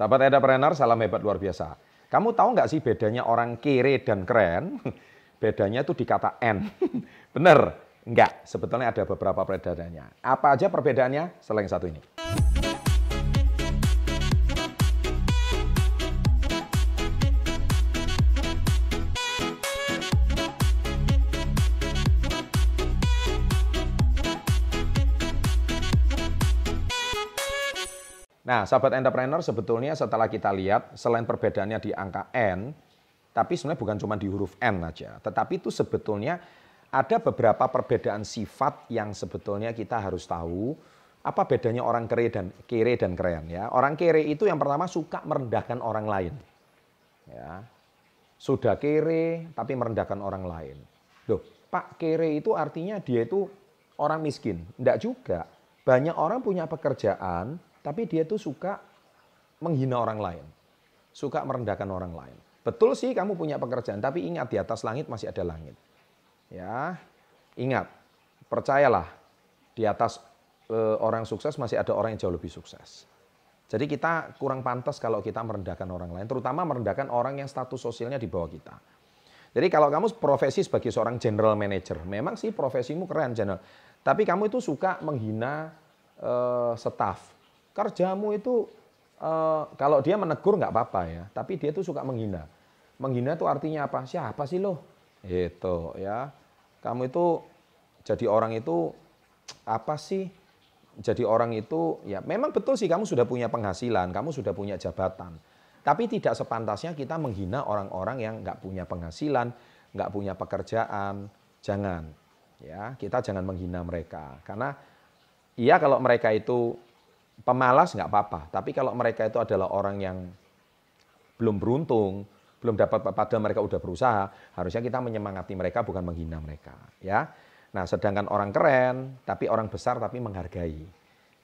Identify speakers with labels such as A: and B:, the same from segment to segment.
A: Sahabat entrepreneur, salam hebat luar biasa. Kamu tahu nggak sih bedanya orang kere dan keren? Bedanya itu di kata N. Bener? Enggak, sebetulnya ada beberapa perbedaannya. Apa aja perbedaannya? Selain satu ini. Nah, sahabat entrepreneur sebetulnya setelah kita lihat selain perbedaannya di angka N, tapi sebenarnya bukan cuma di huruf N aja, tetapi itu sebetulnya ada beberapa perbedaan sifat yang sebetulnya kita harus tahu apa bedanya orang kere dan kere dan keren ya. Orang kere itu yang pertama suka merendahkan orang lain. Ya. Sudah kere tapi merendahkan orang lain. Loh, Pak kere itu artinya dia itu orang miskin. Enggak juga. Banyak orang punya pekerjaan, tapi dia tuh suka menghina orang lain. Suka merendahkan orang lain. Betul sih kamu punya pekerjaan, tapi ingat di atas langit masih ada langit. Ya, ingat, percayalah di atas e, orang sukses masih ada orang yang jauh lebih sukses. Jadi kita kurang pantas kalau kita merendahkan orang lain, terutama merendahkan orang yang status sosialnya di bawah kita. Jadi kalau kamu profesi sebagai seorang general manager, memang sih profesimu keren general, tapi kamu itu suka menghina e, staff, kerjamu itu uh, kalau dia menegur nggak apa-apa ya, tapi dia tuh suka menghina. Menghina itu artinya apa? Siapa sih lo? Itu ya. Kamu itu jadi orang itu apa sih? Jadi orang itu ya memang betul sih kamu sudah punya penghasilan, kamu sudah punya jabatan. Tapi tidak sepantasnya kita menghina orang-orang yang nggak punya penghasilan, nggak punya pekerjaan. Jangan, ya kita jangan menghina mereka. Karena iya kalau mereka itu pemalas nggak apa-apa. Tapi kalau mereka itu adalah orang yang belum beruntung, belum dapat pada mereka udah berusaha, harusnya kita menyemangati mereka bukan menghina mereka, ya. Nah, sedangkan orang keren, tapi orang besar tapi menghargai.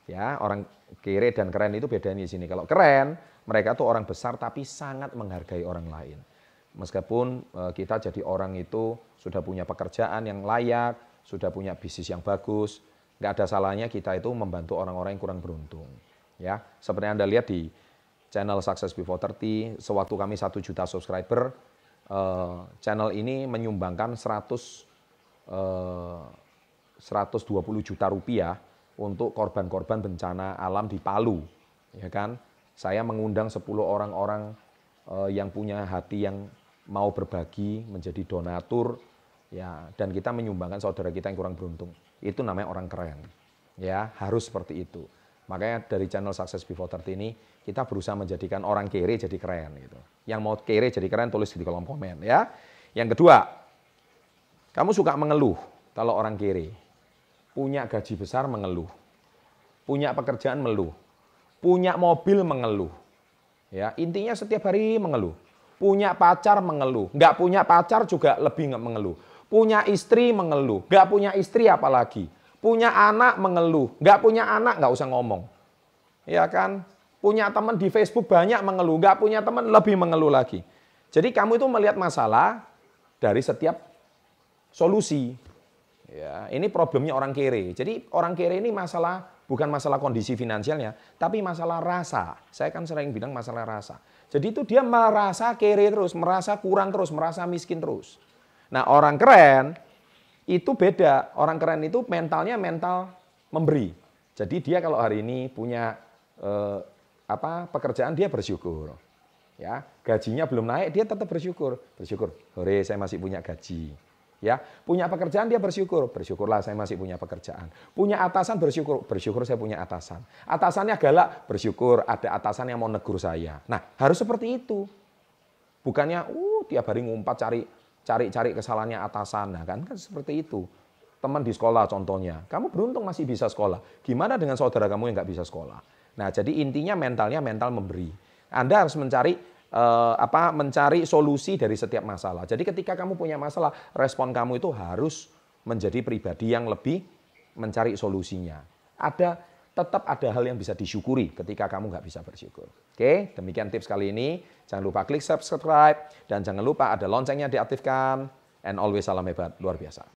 A: Ya, orang kere dan keren itu bedanya di sini. Kalau keren, mereka tuh orang besar tapi sangat menghargai orang lain. Meskipun e, kita jadi orang itu sudah punya pekerjaan yang layak, sudah punya bisnis yang bagus, nggak ada salahnya kita itu membantu orang-orang yang kurang beruntung. Ya, seperti Anda lihat di channel Success Before 30, sewaktu kami satu juta subscriber, eh, channel ini menyumbangkan 100 eh, 120 juta rupiah untuk korban-korban bencana alam di Palu, ya kan? Saya mengundang 10 orang-orang eh, yang punya hati yang mau berbagi menjadi donatur ya dan kita menyumbangkan saudara kita yang kurang beruntung. Itu namanya orang keren. Ya harus seperti itu. Makanya dari channel Success Before 30 ini kita berusaha menjadikan orang kere jadi keren gitu. Yang mau kere jadi keren tulis di kolom komen ya. Yang kedua kamu suka mengeluh kalau orang kere. Punya gaji besar mengeluh. Punya pekerjaan mengeluh punya mobil mengeluh. Ya intinya setiap hari mengeluh. Punya pacar mengeluh. Nggak punya pacar juga lebih mengeluh Punya istri mengeluh, gak punya istri apalagi. Punya anak mengeluh, gak punya anak gak usah ngomong. Ya kan? Punya teman di Facebook banyak mengeluh, gak punya teman lebih mengeluh lagi. Jadi kamu itu melihat masalah dari setiap solusi. Ya, ini problemnya orang kere. Jadi orang kere ini masalah bukan masalah kondisi finansialnya, tapi masalah rasa. Saya kan sering bilang masalah rasa. Jadi itu dia merasa kere terus, merasa kurang terus, merasa miskin terus. Nah orang keren itu beda. Orang keren itu mentalnya mental memberi. Jadi dia kalau hari ini punya eh, apa pekerjaan dia bersyukur. Ya, gajinya belum naik dia tetap bersyukur. Bersyukur, hore saya masih punya gaji. Ya, punya pekerjaan dia bersyukur, bersyukurlah saya masih punya pekerjaan. Punya atasan bersyukur, bersyukur saya punya atasan. Atasannya galak, bersyukur ada atasan yang mau negur saya. Nah, harus seperti itu. Bukannya, uh, tiap hari ngumpat cari cari-cari kesalahannya atasan. Nah, kan, kan seperti itu. Teman di sekolah contohnya, kamu beruntung masih bisa sekolah. Gimana dengan saudara kamu yang nggak bisa sekolah? Nah, jadi intinya mentalnya mental memberi. Anda harus mencari eh, apa mencari solusi dari setiap masalah. Jadi ketika kamu punya masalah, respon kamu itu harus menjadi pribadi yang lebih mencari solusinya. Ada tetap ada hal yang bisa disyukuri ketika kamu nggak bisa bersyukur. Oke, demikian tips kali ini. Jangan lupa klik subscribe dan jangan lupa ada loncengnya diaktifkan. And always salam hebat, luar biasa.